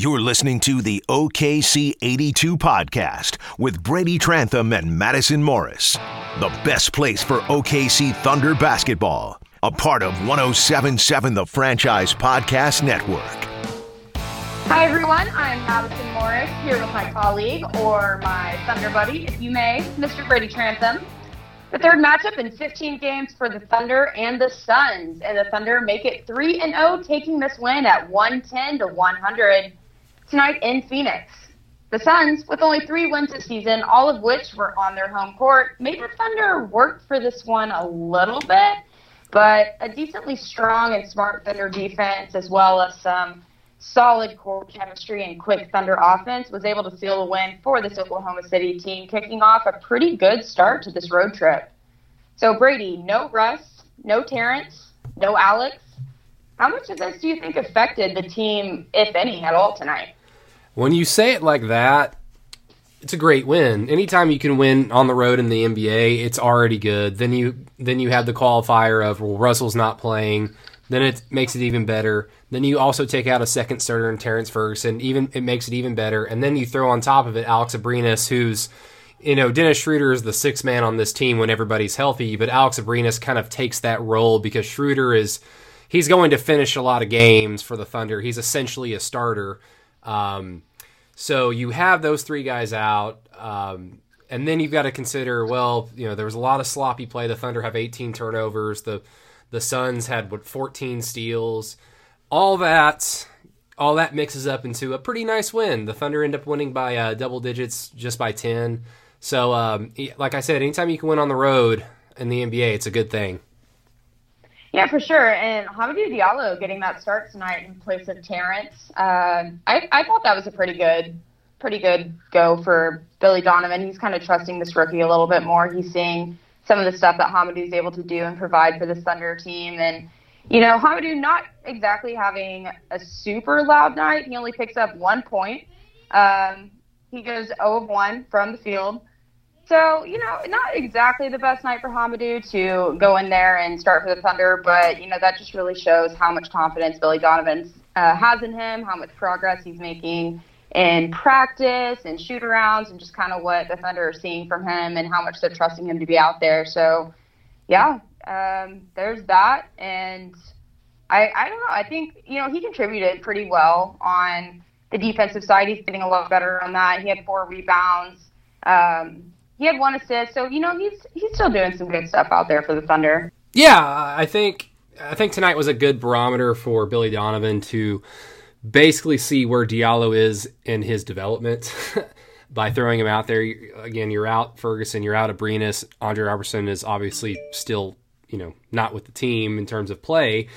You're listening to the OKC 82 podcast with Brady Trantham and Madison Morris. The best place for OKC Thunder basketball. A part of 1077 The Franchise Podcast Network. Hi, everyone. I'm Madison Morris here with my colleague or my Thunder buddy, if you may, Mr. Brady Trantham. The third matchup in 15 games for the Thunder and the Suns, and the Thunder make it 3 and 0, taking this win at 110 to 100 tonight in Phoenix. The Suns, with only three wins this season, all of which were on their home court, made the Thunder work for this one a little bit, but a decently strong and smart Thunder defense, as well as some solid core chemistry and quick Thunder offense was able to seal the win for this Oklahoma City team, kicking off a pretty good start to this road trip. So, Brady, no Russ, no Terrence, no Alex. How much of this do you think affected the team, if any, at all tonight? When you say it like that, it's a great win. Anytime you can win on the road in the NBA, it's already good. Then you then you have the qualifier of well, Russell's not playing. Then it makes it even better. Then you also take out a second starter in Terrence Ferguson. Even it makes it even better. And then you throw on top of it Alex Abrines, who's you know Dennis Schroeder is the sixth man on this team when everybody's healthy, but Alex Abrines kind of takes that role because Schroeder is he's going to finish a lot of games for the Thunder. He's essentially a starter. Um, so you have those three guys out. Um, and then you've got to consider, well, you know, there was a lot of sloppy play. The Thunder have 18 turnovers. The the Suns had what 14 steals. All that all that mixes up into a pretty nice win. The Thunder end up winning by uh, double digits, just by 10. So, um, like I said, anytime you can win on the road in the NBA, it's a good thing. Yeah, for sure. And Hamidou Diallo getting that start tonight in place of Terrence, uh, I, I thought that was a pretty good, pretty good go for Billy Donovan. He's kind of trusting this rookie a little bit more. He's seeing some of the stuff that Hamidou is able to do and provide for the Thunder team. And, you know, Hamidou not exactly having a super loud night. He only picks up one point. Um, he goes 0 of 1 from the field. So, you know, not exactly the best night for Hamidou to go in there and start for the Thunder, but, you know, that just really shows how much confidence Billy Donovan uh, has in him, how much progress he's making in practice and shoot arounds and just kind of what the Thunder are seeing from him and how much they're trusting him to be out there. So, yeah, um, there's that. And I, I don't know. I think, you know, he contributed pretty well on the defensive side. He's getting a lot better on that. He had four rebounds. Um, he had one assist. So, you know, he's he's still doing some good stuff out there for the Thunder. Yeah, I think I think tonight was a good barometer for Billy Donovan to basically see where Diallo is in his development by throwing him out there. Again, you're out Ferguson, you're out Abrines. Andre Roberson is obviously still, you know, not with the team in terms of play.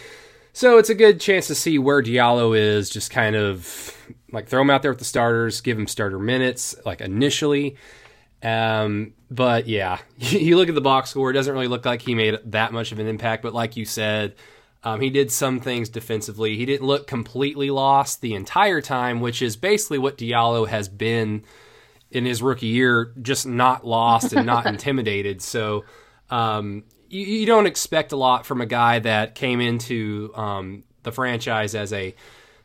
So it's a good chance to see where Diallo is, just kind of like throw him out there with the starters, give him starter minutes, like initially. Um, but yeah, you look at the box score, it doesn't really look like he made that much of an impact. But like you said, um, he did some things defensively. He didn't look completely lost the entire time, which is basically what Diallo has been in his rookie year, just not lost and not intimidated. So um, you, you, don't expect a lot from a guy that came into um, the franchise as a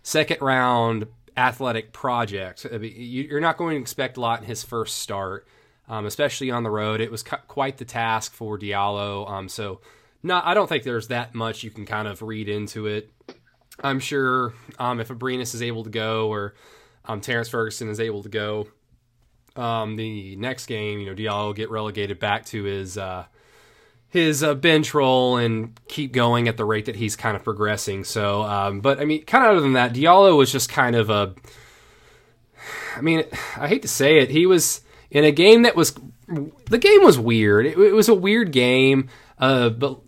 second round athletic project. You're not going to expect a lot in his first start, um, especially on the road. It was quite the task for Diallo. Um, so not I don't think there's that much you can kind of read into it. I'm sure um, if Abrines is able to go or um, Terrence Ferguson is able to go, um, the next game, you know, Diallo will get relegated back to his uh, his uh, bench role and keep going at the rate that he's kind of progressing. So, um, but I mean, kind of other than that, Diallo was just kind of a. I mean, I hate to say it, he was in a game that was the game was weird. It, it was a weird game, uh, but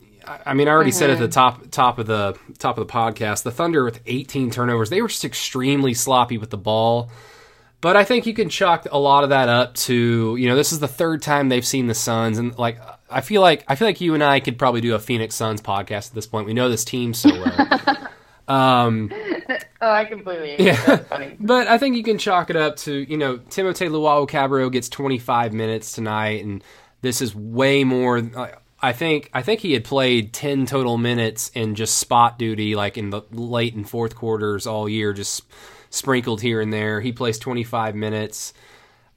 I mean, I already mm-hmm. said at the mm-hmm. top top of the top of the podcast, the Thunder with 18 turnovers, they were just extremely sloppy with the ball. But I think you can chalk a lot of that up to you know this is the third time they've seen the Suns, and like I feel like I feel like you and I could probably do a Phoenix Suns podcast at this point. We know this team so well. um, oh, I completely agree. Yeah, but I think you can chalk it up to you know Timothé Luwawu-Cabarrot gets 25 minutes tonight, and this is way more. I think I think he had played ten total minutes in just spot duty, like in the late and fourth quarters all year, just sprinkled here and there. He plays 25 minutes.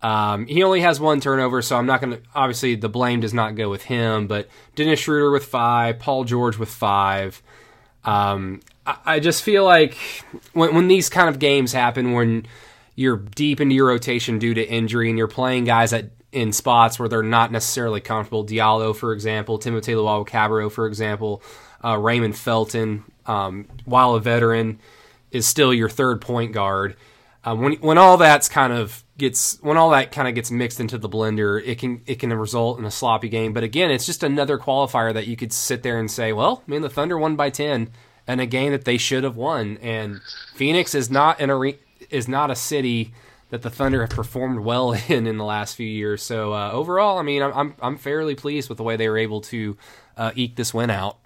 Um, he only has one turnover, so I'm not going to. Obviously, the blame does not go with him, but Dennis Schroeder with five, Paul George with five. Um, I, I, just feel like when, when these kind of games happen, when you're deep into your rotation due to injury and you're playing guys at in spots where they're not necessarily comfortable. Diallo, for example, Timothé Luwawu-Cabarrot, for example, uh, Raymond Felton, um, while a veteran, is still your third point guard. Uh, when when all that's kind of gets when all that kind of gets mixed into the blender, it can it can result in a sloppy game. But again, it's just another qualifier that you could sit there and say, well, I mean, the Thunder won by ten in a game that they should have won, and Phoenix is not an is not a city that the Thunder have performed well in in the last few years. So uh, overall, I mean, I'm I'm fairly pleased with the way they were able to uh, eke this win out.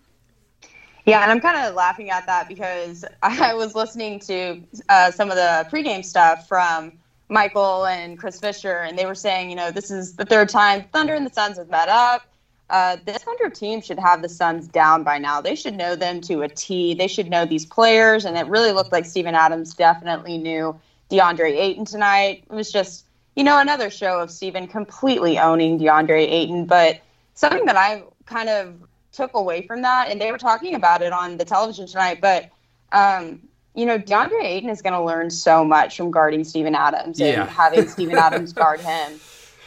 Yeah, and I'm kind of laughing at that because I was listening to uh, some of the pregame stuff from Michael and Chris Fisher, and they were saying, you know, this is the third time Thunder and the Suns have met up. Uh, this Thunder team should have the Suns down by now. They should know them to a T. They should know these players, and it really looked like Steven Adams definitely knew DeAndre Ayton tonight. It was just, you know, another show of Steven completely owning DeAndre Ayton. But something that I kind of took away from that, and they were talking about it on the television tonight, but, um, you know, DeAndre Ayton is going to learn so much from guarding Steven Adams and yeah. having Steven Adams guard him.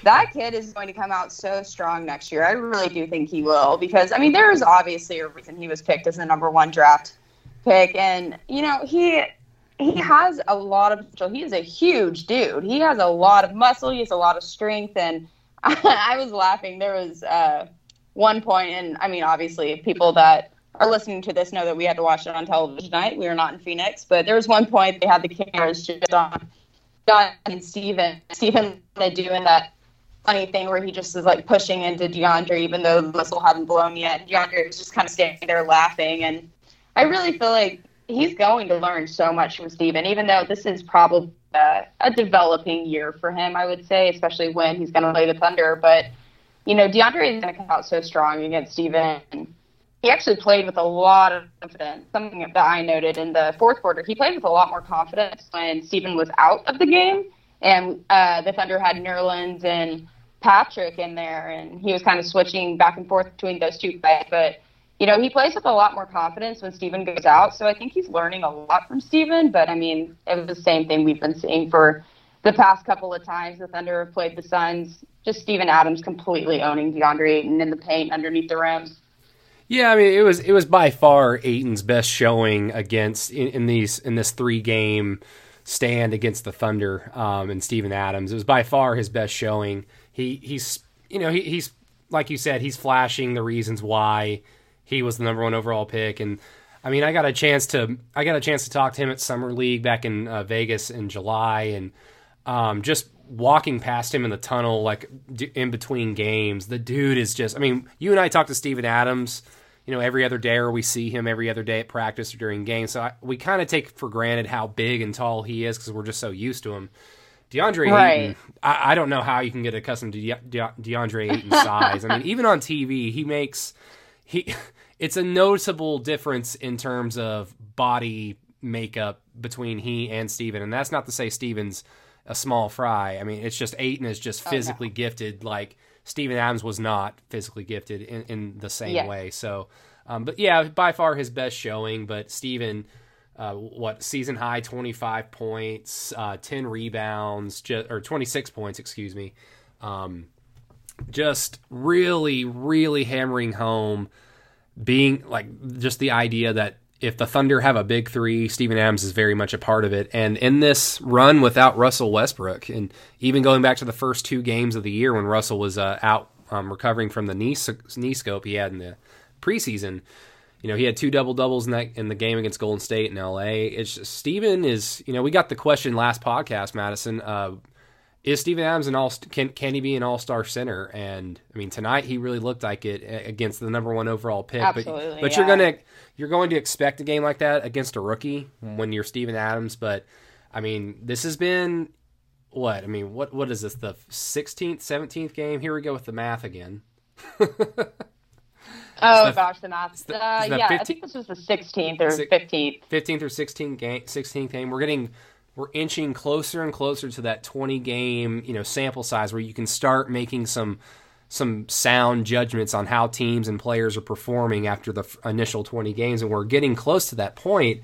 That kid is going to come out so strong next year. I really do think he will because, I mean, there is obviously a reason he was picked as the number one draft pick. And, you know, he he has a lot of potential. He is a huge dude. He has a lot of muscle. He has a lot of strength. And I, I was laughing. There was uh, one point, and I mean, obviously, people that are listening to this know that we had to watch it on television tonight. We were not in Phoenix, but there was one point they had the cameras just on John and Steven. Steven doing that funny thing where he just is like pushing into DeAndre, even though the whistle hadn't blown yet. DeAndre was just kind of standing there laughing, and I really feel like he's going to learn so much from Steven, even though this is probably a, a developing year for him, I would say, especially when he's going to play the Thunder. But, you know, DeAndre is going to come out so strong against Steven. He actually played with a lot of confidence, something that I noted in the fourth quarter. He played with a lot more confidence when Steven was out of the game. And uh, the Thunder had Nerlens and Patrick in there, and he was kind of switching back and forth between those two guys. But you know, he plays with a lot more confidence when Steven goes out. So I think he's learning a lot from Steven. But I mean, it was the same thing we've been seeing for the past couple of times the Thunder have played the Suns. Just Steven Adams completely owning DeAndre Ayton in the paint underneath the rims. Yeah, I mean, it was it was by far Ayton's best showing against in, in these in this three game stand against the Thunder um, and Steven Adams. It was by far his best showing. He he's you know he, he's like you said he's flashing the reasons why he was the number one overall pick. And I mean, I got a chance to I got a chance to talk to him at summer league back in uh, Vegas in July, and um, just walking past him in the tunnel, like in between games, the dude is just. I mean, you and I talk to Steven Adams. You know, every other day, or we see him every other day at practice or during games. So I, we kind of take for granted how big and tall he is because we're just so used to him. DeAndre right. Ayton, I, I, don't know how you can get accustomed to De- De- DeAndre Ayton's size. I mean, even on TV, he makes he it's a noticeable difference in terms of body makeup between he and Steven. And that's not to say Steven's a small fry. I mean, it's just Ayton is just physically oh, no. gifted like Steven Adams was not physically gifted in, in the same yes. way. So, um, but yeah, by far his best showing. But Steven, uh, what season high 25 points, uh, 10 rebounds, just, or 26 points, excuse me. Um, just really, really hammering home being like just the idea that if the Thunder have a big three, Steven Adams is very much a part of it. And in this run without Russell Westbrook, and even going back to the first two games of the year when Russell was uh, out um, recovering from the knee, knee scope he had in the preseason, you know, he had two double doubles in that in the game against Golden State in LA. It's just, Steven is, you know, we got the question last podcast, Madison. Uh, is Steven Adams an all can can he be an all star center? And I mean tonight he really looked like it against the number one overall pick. Absolutely, but but yeah. you're gonna you're going to expect a game like that against a rookie when you're Steven Adams. But I mean this has been what I mean what what is this the 16th 17th game? Here we go with the math again. Oh the, gosh, the math. The, uh, yeah, 15th, I think this was the 16th or 15th. 15th or 16th game. 16th game. We're getting we're inching closer and closer to that 20 game you know sample size where you can start making some some sound judgments on how teams and players are performing after the initial 20 games and we're getting close to that point.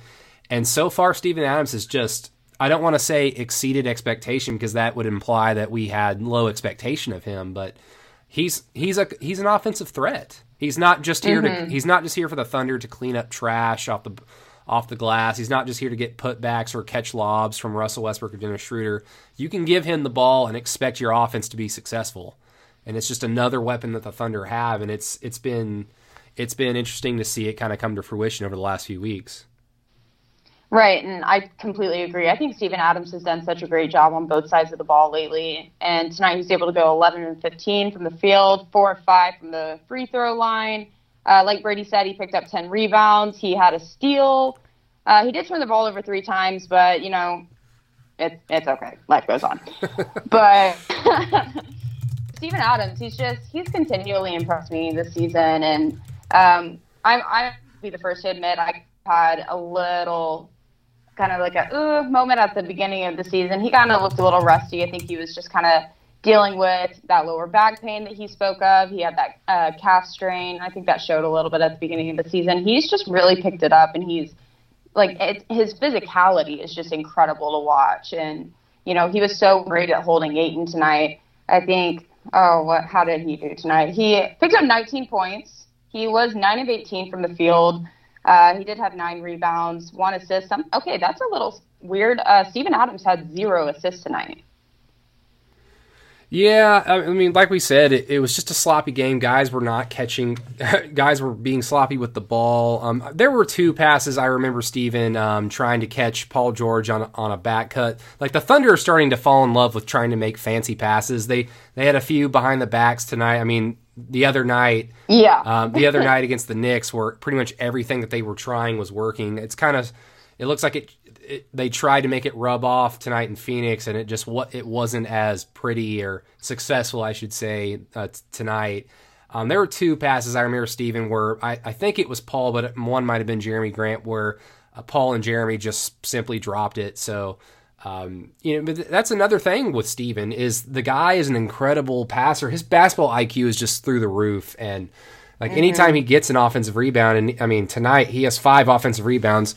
and so far Steven Adams has just I don't want to say exceeded expectation because that would imply that we had low expectation of him but he's he's a he's an offensive threat he's not just here mm-hmm. to he's not just here for the Thunder to clean up trash off the off the glass. He's not just here to get putbacks or catch lobs from Russell Westbrook or Dennis Schroeder. You can give him the ball and expect your offense to be successful and it's just another weapon that the Thunder have, and it's it's been it's been interesting to see it kind of come to fruition over the last few weeks. Right, and I completely agree. I think Steven Adams has done such a great job on both sides of the ball lately. And tonight he's able to go 11 and 15 from the field, 4 or 5 from the free throw line. Uh, like Brady said, he picked up 10 rebounds. He had a steal. Uh, he did turn the ball over three times, but, you know, it, it's okay. Life goes on. but Steven Adams, he's just he's continually impressed me this season, and um, I'm I be the first to admit I had a little kind of like a uh, moment at the beginning of the season. He kind of looked a little rusty. I think he was just kind of dealing with that lower back pain that he spoke of. He had that uh, calf strain. I think that showed a little bit at the beginning of the season. He's just really picked it up, and he's like it, his physicality is just incredible to watch. And you know he was so great at holding Ayton tonight. I think oh, what? How did he do tonight? He picked up 19 points. He was nine of 18 from the field. Uh, he did have nine rebounds, one assist. Some, okay, that's a little weird. Uh, Steven Adams had zero assists tonight. Yeah, I mean, like we said, it, it, was just a sloppy game. Guys were not catching. guys were being sloppy with the ball. Um, there were two passes I remember Steven um, trying to catch Paul George on on a back cut. Like the Thunder are starting to fall in love with trying to make fancy passes. They they had a few behind the backs tonight. I mean, the other night, yeah, um, the other night against the Knicks, where pretty much everything that they were trying was working. It's kind of it looks like it it, they tried to make it rub off tonight in Phoenix, and it just what it wasn't as pretty or successful, I should say, uh, t- tonight. Um, there were two passes I remember, Steven, where I, I, think it was Paul, but one might have been Jerami Grant, where uh, Paul and Jerami just simply dropped it. So, um, you know, but that's another thing with Steven is the guy is an incredible passer. His basketball IQ is just through the roof, and like mm-hmm. anytime he gets an offensive rebound, and I mean tonight he has five offensive rebounds.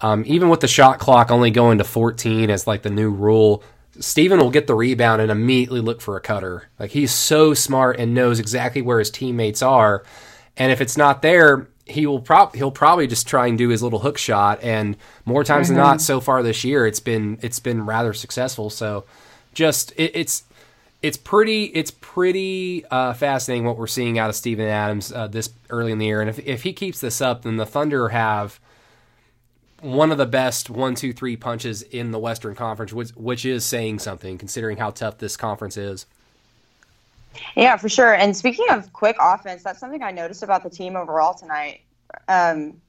Um, even with the shot clock only going to 14 as like the new rule, Steven will get the rebound and immediately look for a cutter. Like he's so smart and knows exactly where his teammates are. And if it's not there, he will prob he'll probably just try and do his little hook shot. And more times mm-hmm. than not, so far this year, it's been it's been rather successful. So just it, it's it's pretty it's pretty uh, fascinating what we're seeing out of Steven Adams uh, this early in the year. And if if he keeps this up, then the Thunder have one of the best one, two, three punches in the Western Conference, which, which is saying something considering how tough this conference is. Yeah, for sure. And speaking of quick offense, that's something I noticed about the team overall tonight. Um,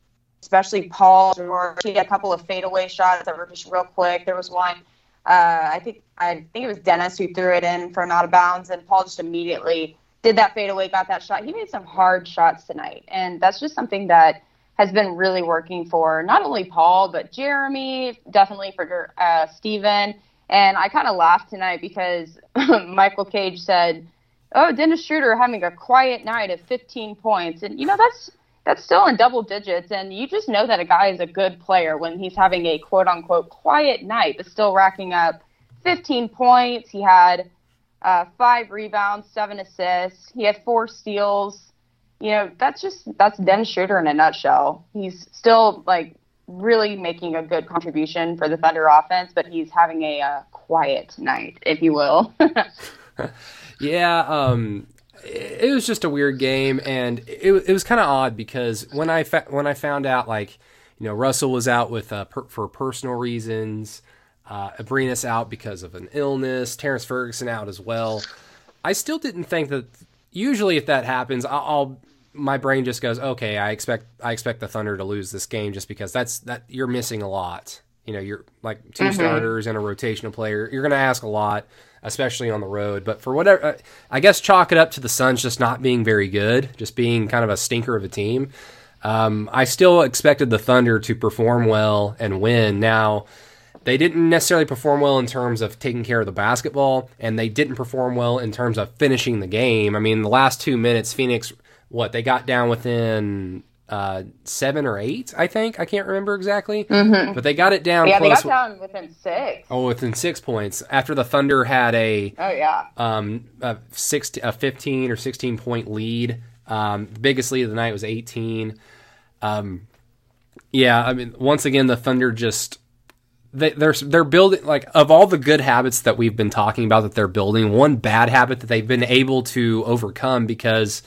especially Paul George. He had a couple of fadeaway shots that were just real quick. There was one, uh, I think I think it was Dennis who threw it in from out of bounds, and Paul just immediately did that fadeaway, got that shot. He made some hard shots tonight, and that's just something that has been really working for not only Paul but Jerami, definitely for uh, Steven. And I kind of laughed tonight because Michael Cage said, "Oh, Dennis Schroeder having a quiet night of 15 points," and you know that's that's still in double digits, and you just know that a guy is a good player when he's having a quote unquote quiet night, but still racking up 15 points. He had uh, five rebounds, seven assists. He had four steals you know, that's just that's Dennis Schroeder in a nutshell. He's still like really making a good contribution for the Thunder offense, but he's having a uh, quiet night, if you will. yeah, um, it was just a weird game, and it, it was kind of odd because when I fa- when I found out like you know Russell was out with uh, per- for personal reasons, uh, Abrines out because of an illness, Terrence Ferguson out as well. I still didn't think that usually if that happens, I'll, I'll, my brain just goes, okay, I expect I expect the Thunder to lose this game just because that's that you're missing a lot. You know, you're like 2 mm-hmm. starters and a rotational player. You're going to ask a lot, especially on the road. But for whatever, uh, I guess chalk it up to the Suns just not being very good, just being kind of a stinker of a team. Um, I still expected the Thunder to perform well and win. Now, they didn't necessarily perform well in terms of taking care of the basketball, and they didn't perform well in terms of finishing the game. I mean, the last two minutes, Phoenix, what they got down within uh, seven or eight, I think. I can't remember exactly, mm-hmm. but they got it down. Yeah, close. they got down within six. Oh, within six points after the Thunder had a oh yeah um a six a fifteen or sixteen point lead. Um, the biggest lead of the night was eighteen. Um, yeah, I mean, once again, the Thunder just they, they're they're building like of all the good habits that we've been talking about that they're building. One bad habit that they've been able to overcome because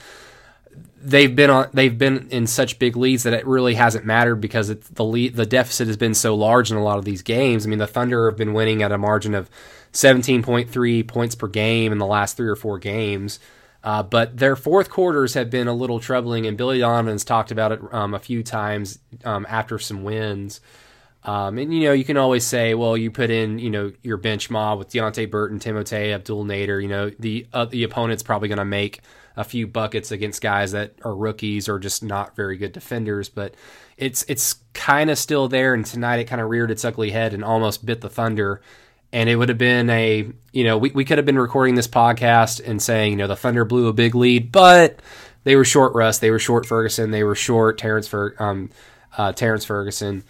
they've been on they've been in such big leads that it really hasn't mattered because it's the lead the deficit has been so large in a lot of these games. I mean, the Thunder have been winning at a margin of 17.3 points per game in the last three or four games. Uh, but their fourth quarters have been a little troubling, and Billy Donovan's talked about it um, a few times um, after some wins. Um, and you know, you can always say, well, you put in, you know, your bench mob with Deonte Burton, Timothé, Abdul Nader. You know, the uh, the opponent's probably going to make a few buckets against guys that are rookies or just not very good defenders. But it's it's kind of still there, and tonight it kind of reared its ugly head and almost bit the Thunder. And it would have been a, you know, we, we could have been recording this podcast and saying, you know, the Thunder blew a big lead, but they were short Russ, they were short Ferguson, they were short Terrence, Fer- um, uh, Terrence Ferguson.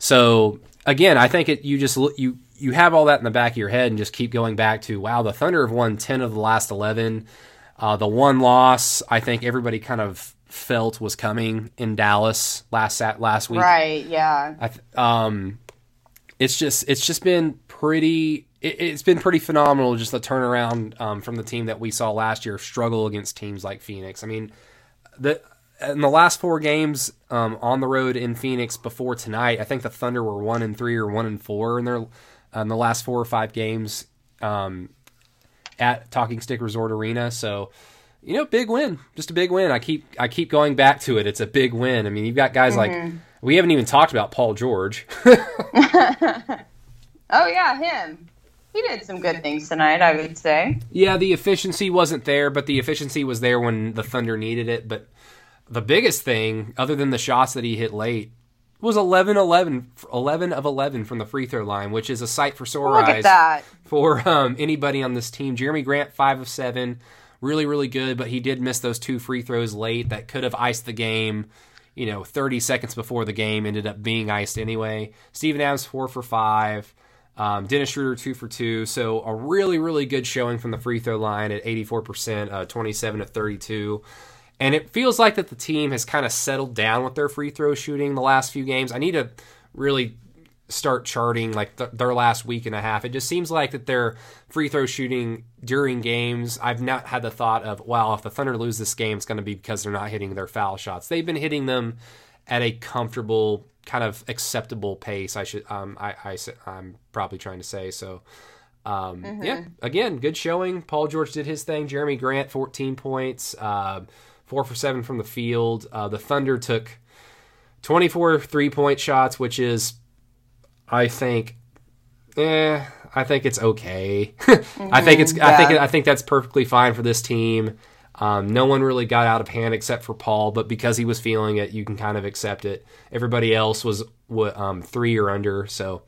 So again, I think it, you just you you have all that in the back of your head and just keep going back to wow, the Thunder have won ten of the last eleven. Uh, the one loss I think everybody kind of felt was coming in Dallas last last week. Right. Yeah. Th- um, it's just it's just been pretty. It, has been pretty phenomenal just the turnaround um, from the team that we saw last year struggle against teams like Phoenix. I mean, the in the last four games um, on the road in Phoenix before tonight, I think the Thunder were one and three or one and four in their in the last four or five games um, at Talking Stick Resort Arena. So, you know, big win, just a big win. I keep I keep going back to it. It's a big win. I mean, you've got guys mm-hmm. like we haven't even talked about Paul George. oh yeah, him. He did some good things tonight, I would say. Yeah, the efficiency wasn't there, but the efficiency was there when the Thunder needed it. But the biggest thing, other than the shots that he hit late, was 11 11, 11 of 11 from the free throw line, which is a sight for sore Look eyes for um, anybody on this team. Jerami Grant, 5 of 7. Really, really good, but he did miss those two free throws late that could have iced the game you know, 30 seconds before the game ended up being iced anyway. Steven Adams, four for five. Um, Dennis Schroeder, two for two. So a really, really good showing from the free throw line at 84%, uh, 27 of 32. And it feels like that the team has kind of settled down with their free throw shooting the last few games. I need to really start charting like th- their last week and a half. It just seems like that their free throw shooting during games. I've not had the thought of, wow, if the Thunder lose this game, it's going to be because they're not hitting their foul shots. They've been hitting them at a comfortable, kind of acceptable pace. I should, um, I, I, I'm probably trying to say so. Um, mm-hmm. Yeah, again, good showing. Paul George did his thing. Jerami Grant, 14 points, uh, four for seven from the field. Uh, the Thunder took 24 three point shots, which is I think, eh, I think it's okay. mm-hmm, I think it's, yeah. I think, I think that's perfectly fine for this team. Um, no one really got out of hand except for Paul, but because he was feeling it, you can kind of accept it. Everybody else was um, three or under, so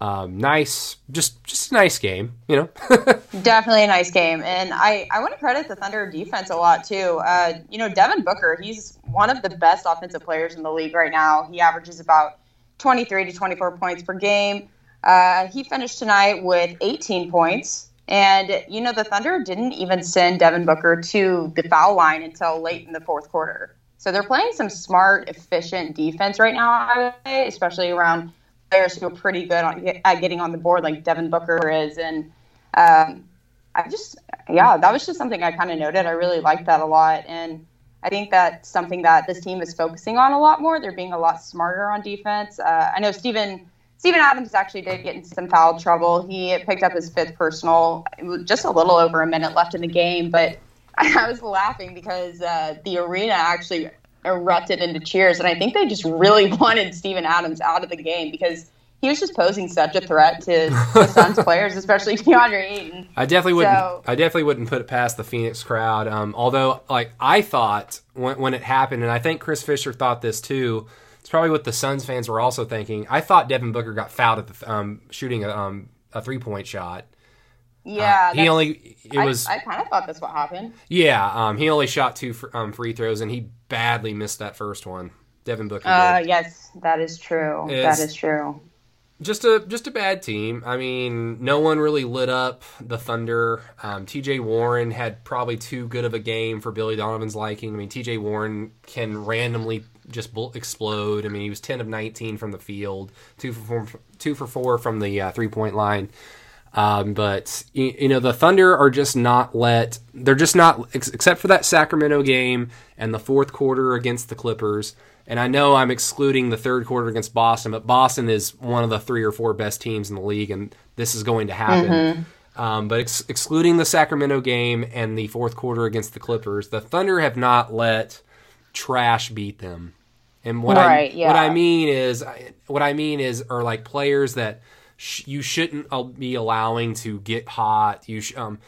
um, nice, just just a nice game, you know. Definitely a nice game, and I I want to credit the Thunder defense a lot too. Uh, you know, Devin Booker, he's one of the best offensive players in the league right now. He averages about 23 to 24 points per game. Uh, he finished tonight with 18 points. And, you know, the Thunder didn't even send Devin Booker to the foul line until late in the fourth quarter. So they're playing some smart, efficient defense right now, especially around players who are pretty good on, at getting on the board, like Devin Booker is. And um, I just, yeah, that was just something I kind of noted. I really liked that a lot. And I think that's something that this team is focusing on a lot more. They're being a lot smarter on defense. Uh, I know Steven Steven Adams actually did get in some foul trouble. He picked up his fifth personal, just a little over a minute left in the game. But I was laughing because uh, the arena actually erupted into cheers, and I think they just really wanted Steven Adams out of the game because he was just posing such a threat to the Suns players, especially DeAndre Ayton. I definitely wouldn't. So, I definitely wouldn't put it past the Phoenix crowd. Um, although, like I thought when, when it happened, and I think Chris Fisher thought this too. it's probably what the Suns fans were also thinking. I thought Devin Booker got fouled at the um, shooting a, um, a three point shot. Yeah, uh, he only it was I kind of thought that's what happened. yeah. Um, he only shot two fr- um, free throws and he badly missed that first one. Devin Booker. Uh, did. yes, that is true. It's- that is true. just a just a bad team. I mean, no one really lit up the Thunder. Um, T.J. Warren had probably too good of a game for Billy Donovan's liking. I mean, T.J. Warren can randomly just explode. I mean, he was ten of nineteen from the field, two for four, two for four from the uh, three point line. Um, but you, you know the Thunder are just not let. They're just not ex- except for that Sacramento game and the fourth quarter against the Clippers. And I know I'm excluding the third quarter against Boston, but Boston is one of the three or four best teams in the league, and this is going to happen. Um, but ex- excluding the Sacramento game and the fourth quarter against the Clippers, the Thunder have not let trash beat them. And what Right, I yeah. what I mean is what I mean is are like players that you shouldn't uh, be allowing to get hot. You sh- um,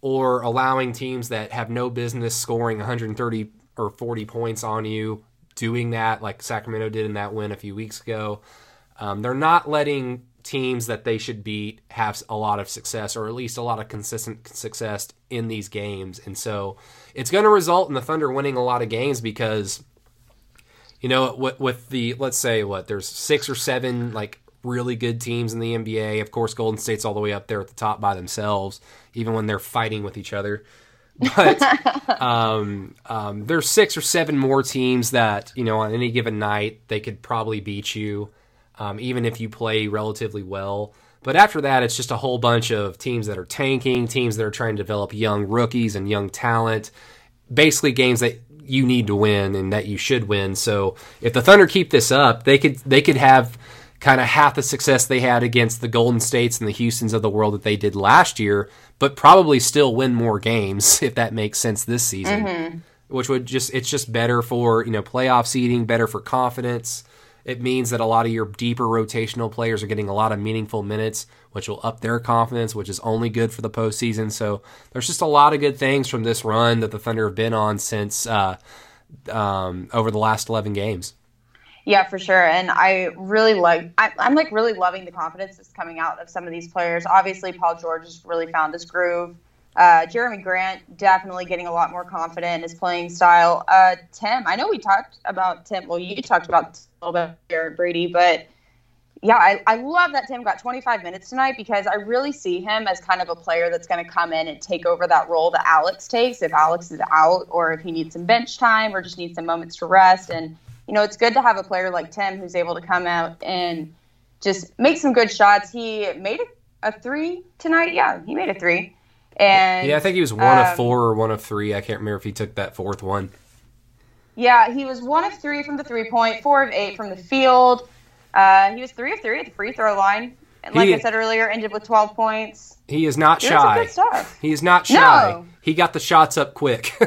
or allowing teams that have no business scoring 130 or 40 points on you doing that like Sacramento did in that win a few weeks ago. Um, they're not letting teams that they should beat have a lot of success or at least a lot of consistent success in these games. And so it's going to result in the Thunder winning a lot of games because you know, with the let's say what there's six or seven like really good teams in the NBA. Of course, Golden State's all the way up there at the top by themselves, even when they're fighting with each other. But um, um, there's six or seven more teams that you know on any given night they could probably beat you, um, even if you play relatively well. But after that, it's just a whole bunch of teams that are tanking, teams that are trying to develop young rookies and young talent basically games that you need to win and that you should win. So if the Thunder keep this up, they could they could have kind of half the success they had against the Golden States and the Houston's of the world that they did last year, but probably still win more games if that makes sense this season. Which would just it's just better for, you know, playoff seeding, better for confidence. It means that a lot of your deeper rotational players are getting a lot of meaningful minutes, which will up their confidence, which is only good for the postseason. So there's just a lot of good things from this run that the Thunder have been on since uh, um, over the last 11 games. Yeah, for sure. And I really like, I, I'm like really loving the confidence that's coming out of some of these players. Obviously, Paul George has really found his groove. Uh, Jerami Grant definitely getting a lot more confident in his playing style. Uh, Tim, I know we talked about Tim. Well, you talked about a little bit here, Brady, but yeah, I, I love that Tim got 25 minutes tonight because I really see him as kind of a player that's going to come in and take over that role that Alex takes if Alex is out or if he needs some bench time or just needs some moments to rest. And, you know, it's good to have a player like Tim who's able to come out and just make some good shots. He made a, a three tonight. Yeah, he made a three. And Yeah, I think he was one um, of four or one of three. I can't remember if he took that fourth one. Yeah, he was one of three from the three point, four of eight from the field. Uh, he was three of three at the free throw line. And like He- I said earlier, ended with 12 points. He is not shy. good stuff. He is not shy. No. He got the shots up quick.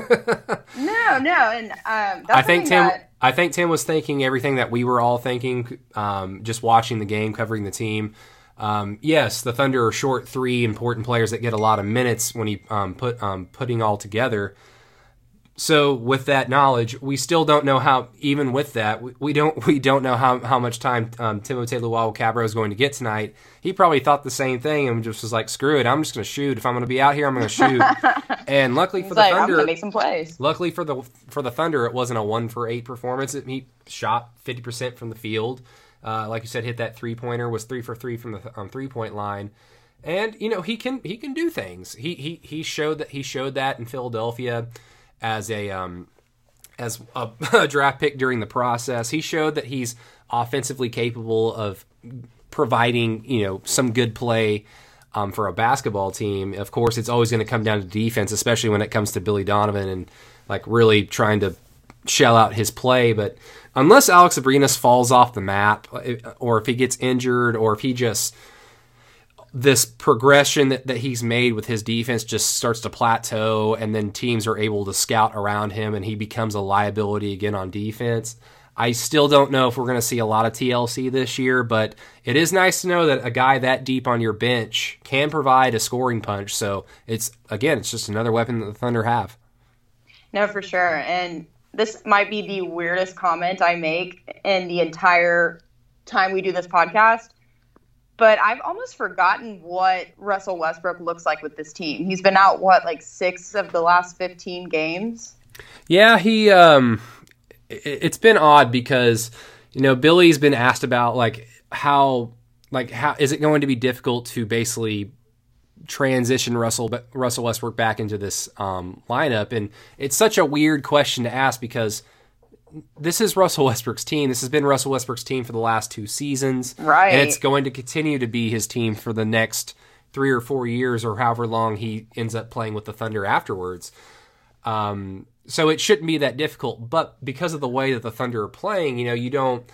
No, no, and um, I think Tim. that- I think Tim was thinking everything that we were all thinking, um, just watching the game, covering the team. Um, yes, the Thunder are short three important players that get a lot of minutes when he um, put um, putting all together. So with that knowledge, we still don't know how. Even with that, we, we don't we don't know how, how much time um, Timothé Luwawu-Cabarrot is going to get tonight. He probably thought the same thing and just was like, "Screw it, I'm just going to shoot. If I'm going to be out here, I'm going to shoot." and luckily for the like, Thunder, make some plays. Luckily for the for the Thunder, it wasn't a one for eight performance. It, he shot fifty percent from the field. Uh, like you said, hit that three pointer. Was three for three from the um, three point line, and you know he can he can do things. He he he showed that he showed that in Philadelphia as a um, as a, a draft pick during the process. He showed that he's offensively capable of providing you know some good play um, for a basketball team. Of course, it's always going to come down to defense, especially when it comes to Billy Donovan and like really trying to shell out his play. But unless Alex Abrines falls off the map, or if he gets injured, or if he just this progression that, that he's made with his defense just starts to plateau and then teams are able to scout around him and he becomes a liability again on defense. I still don't know if we're going to see a lot of TLC this year, but it is nice to know that a guy that deep on your bench can provide a scoring punch. So it's again, it's just another weapon that the Thunder have. No, for sure. And this might be the weirdest comment I make in the entire time we do this podcast, but I've almost forgotten what Russell Westbrook looks like with this team. He's been out what like 6 of the last 15 games. Yeah, he um it's been odd because you know Billy's been asked about like how like how is it going to be difficult to basically transition Russell Russell Westbrook back into this um, lineup, and it's such a weird question to ask because this is Russell Westbrook's team. This has been Russell Westbrook's team for the last two seasons, right? And it's going to continue to be his team for the next three or four years, or however long he ends up playing with the Thunder afterwards. Um, so it shouldn't be that difficult, but because of the way that the Thunder are playing, you know, you don't,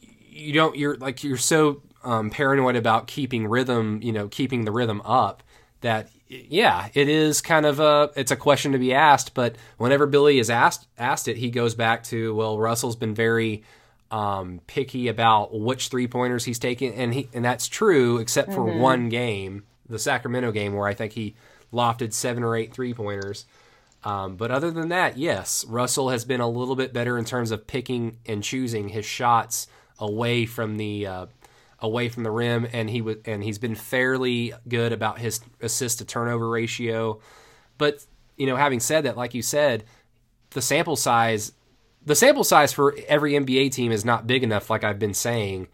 you don't, you're like you're so um, paranoid about keeping rhythm, you know, keeping the rhythm up. That yeah, it is kind of a it's a question to be asked. But whenever Billy is asked asked it, he goes back to well, Russell's been very um, picky about which three pointers he's taking, and he and that's true except for mm-hmm. one game, the Sacramento game, where I think he lofted seven or eight three pointers. Um, but other than that, yes, Russell has been a little bit better in terms of picking and choosing his shots away from the uh, away from the rim, and he was and he's been fairly good about his assist to turnover ratio. But you know, having said that, like you said, the sample size the sample size for every NBA team is not big enough. Like I've been saying,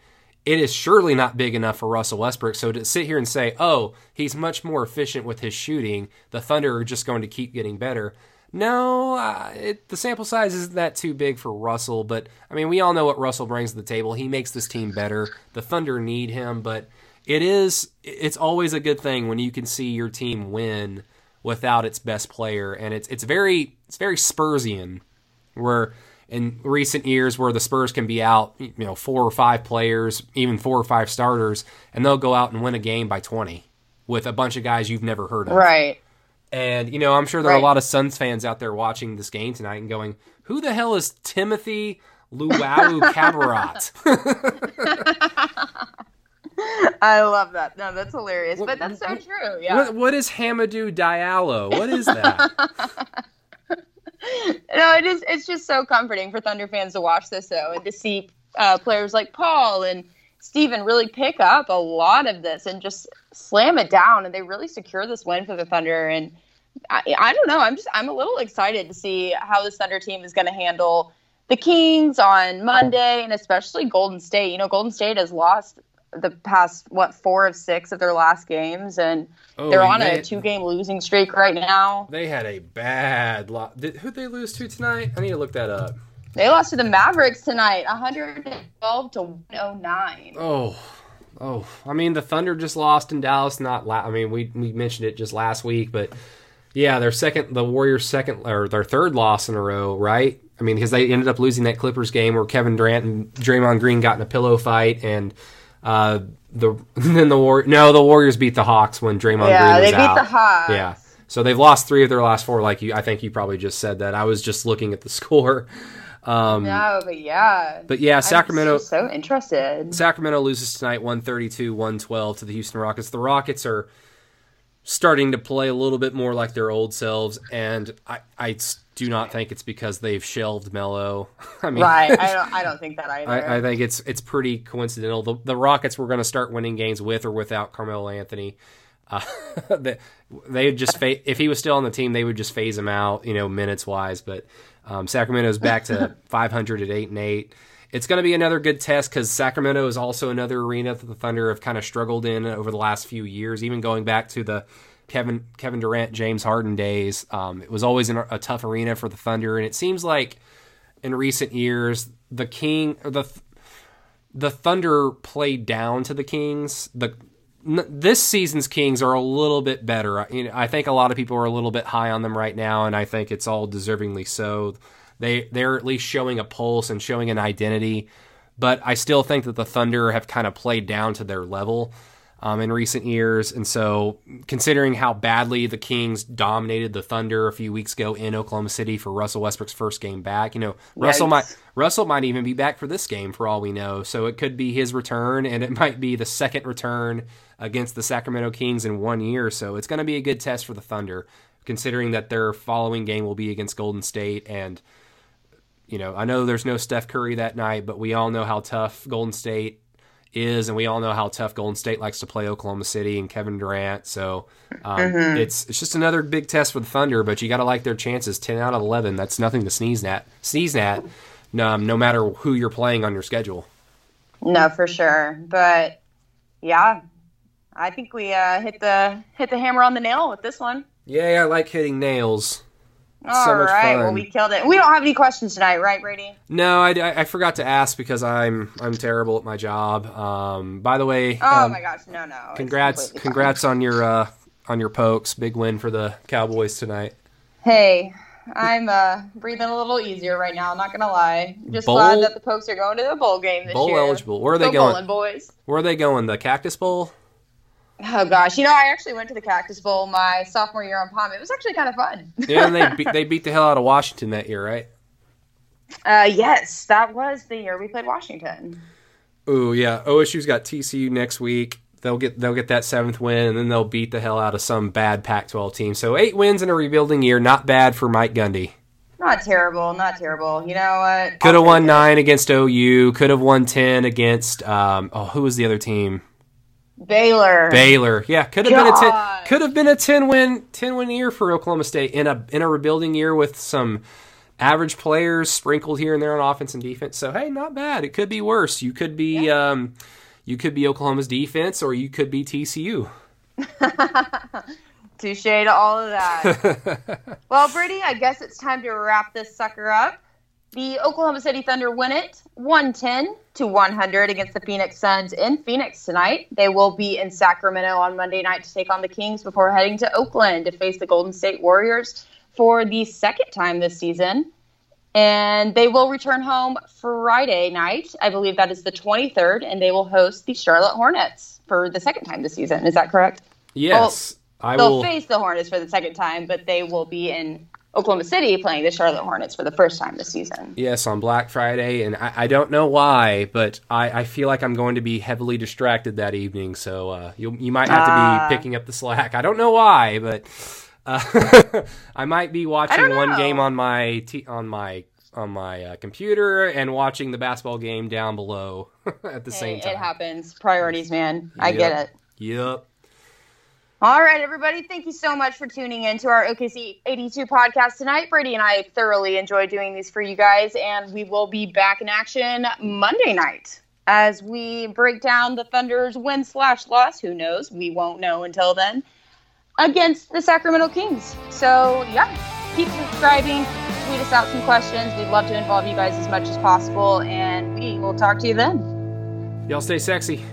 it is surely not big enough for Russell Westbrook. So to sit here and say, "Oh, he's much more efficient with his shooting," the Thunder are just going to keep getting better. No, uh, it, the sample size isn't that too big for Russell, but I mean, we all know what Russell brings to the table. He makes this team better. The Thunder need him, but it is it's always a good thing when you can see your team win without its best player, and it's it's very it's very Spursian, where in recent years where the Spurs can be out, you know, four or five players, even four or five starters, and they'll go out and win a game by twenty with a bunch of guys you've never heard of. Right. And you know, I'm sure there right. are a lot of Suns fans out there watching this game tonight and going, "Who the hell is Timothy Luwawu Cabarrot?" I love that. No, that's hilarious, but that's so true. Yeah. What, what is Hamidou Diallo? What is that? no, it is. It's just so comforting for Thunder fans to watch this though, and to see uh, players like Paul and Steven really pick up a lot of this and just slam it down, and they really secure this win for the Thunder. And I, I don't know. I'm just I'm a little excited to see how this Thunder team is going to handle the Kings on Monday, and especially Golden State. You know, Golden State has lost the past what four of six of their last games, and oh, they're on they, a two-game losing streak right now. They had a bad lot. Who'd they lose to tonight? I need to look that up. They lost to the Mavericks tonight, 112 to 109. Oh, oh. I mean, the Thunder just lost in Dallas. Not, la- I mean, we we mentioned it just last week, but yeah, their second, the Warriors' second or their third loss in a row, right? I mean, because they ended up losing that Clippers game where Kevin Durant and Draymond Green got in a pillow fight, and uh, the then the War no, the Warriors beat the Hawks when Draymond yeah, Green was they beat out. the Hawks. Yeah. So they've lost three of their last four. Like you, I think you probably just said that. I was just looking at the score. Um, no, but yeah. But yeah, Sacramento. so interested. Sacramento loses tonight 132 112 to the Houston Rockets. The Rockets are starting to play a little bit more like their old selves, and I, I do not think it's because they've shelved Melo. I mean, right? I don't, I don't think that either. I, I think it's it's pretty coincidental. The, the Rockets were going to start winning games with or without Carmelo Anthony. Uh, they, they would just fa- if he was still on the team, they would just phase him out, you know, minutes wise. But um, Sacramento's back to 500 at eight and eight. It's going to be another good test because Sacramento is also another arena that the Thunder have kind of struggled in over the last few years, even going back to the Kevin Kevin Durant, James Harden days. Um, it was always an, a tough arena for the Thunder, and it seems like in recent years the King or the the Thunder played down to the Kings. The this season's Kings are a little bit better. You know, I think a lot of people are a little bit high on them right now, and I think it's all deservingly so. They they're at least showing a pulse and showing an identity, but I still think that the Thunder have kind of played down to their level um, in recent years, and so considering how badly the Kings dominated the Thunder a few weeks ago in Oklahoma City for Russell Westbrook's first game back, you know Yikes. Russell might Russell might even be back for this game for all we know. So it could be his return, and it might be the second return against the Sacramento Kings in one year. So it's going to be a good test for the Thunder, considering that their following game will be against Golden State. And you know, I know there's no Steph Curry that night, but we all know how tough Golden State is, and we all know how tough Golden State likes to play Oklahoma City and Kevin Durant. So um, mm-hmm. it's it's just another big test for the Thunder, but you got to like their chances. Ten out of eleven, that's nothing to sneeze at. Sneeze at, um, no matter who you're playing on your schedule. No, for sure. But yeah, I think we uh, hit the hit the hammer on the nail with this one. Yeah, I like hitting nails. All so right, well we killed it. We don't have any questions tonight, right, Brady? No, I, I, I, forgot to ask because I'm I'm terrible at my job. Um, by the way, oh um, my gosh, no, no. Congrats, congrats fine. on your uh, on your pokes. Big win for the Cowboys tonight. Hey, I'm uh, breathing a little easier right now. I'm not gonna lie. Just bowl, glad that the Pokes are going to the bowl game this bowl year. Bowl eligible. Where are they Go going, bowling, boys? Where are they going? The Cactus Bowl. Oh gosh, you know I actually went to the Cactus Bowl my sophomore year on Palm. It was actually kind of fun. yeah, and they beat, they beat the hell out of Washington that year, right? Uh, yes, that was the year we played Washington. Oh yeah, OSU's got TCU next week. They'll get they'll get that seventh win, and then they'll beat the hell out of some bad Pac-12 team. So eight wins in a rebuilding year, not bad for Mike Gundy. Not terrible, not terrible. You know what? Could have won nine against OU. Could have won ten against. Um, oh, who was the other team? Baylor. Baylor. Yeah, could have been a ten, could have been a ten win ten win year for Oklahoma State in a in a rebuilding year with some average players sprinkled here and there on offense and defense. So hey, not bad. It could be worse. You could be yeah. um, you could be Oklahoma's defense, or you could be TCU. Touche to all of that. well, Brittany, I guess it's time to wrap this sucker up. The Oklahoma City Thunder win it 110 to 100 against the Phoenix Suns in Phoenix tonight. They will be in Sacramento on Monday night to take on the Kings before heading to Oakland to face the Golden State Warriors for the second time this season. And they will return home Friday night. I believe that is the 23rd, and they will host the Charlotte Hornets for the second time this season. Is that correct? Yes. Well, I they'll will... face the Hornets for the second time, but they will be in Oklahoma City playing the Charlotte Hornets for the first time this season. Yes, on Black Friday, and I, I don't know why, but I, I, feel like I'm going to be heavily distracted that evening. So uh, you you might have to be uh, picking up the slack. I don't know why, but uh, I might be watching one game on my t- on my on my uh, computer and watching the basketball game down below at the hey, same time. It happens. Priorities, man. I yep. get it. Yep. All right, everybody. Thank you so much for tuning in to our OKC 82 podcast tonight. Brady and I thoroughly enjoy doing these for you guys, and we will be back in action Monday night as we break down the Thunder's win slash loss. Who knows? We won't know until then against the Sacramento Kings. So, yeah, keep subscribing. Tweet us out some questions. We'd love to involve you guys as much as possible, and we will talk to you then. Y'all stay sexy.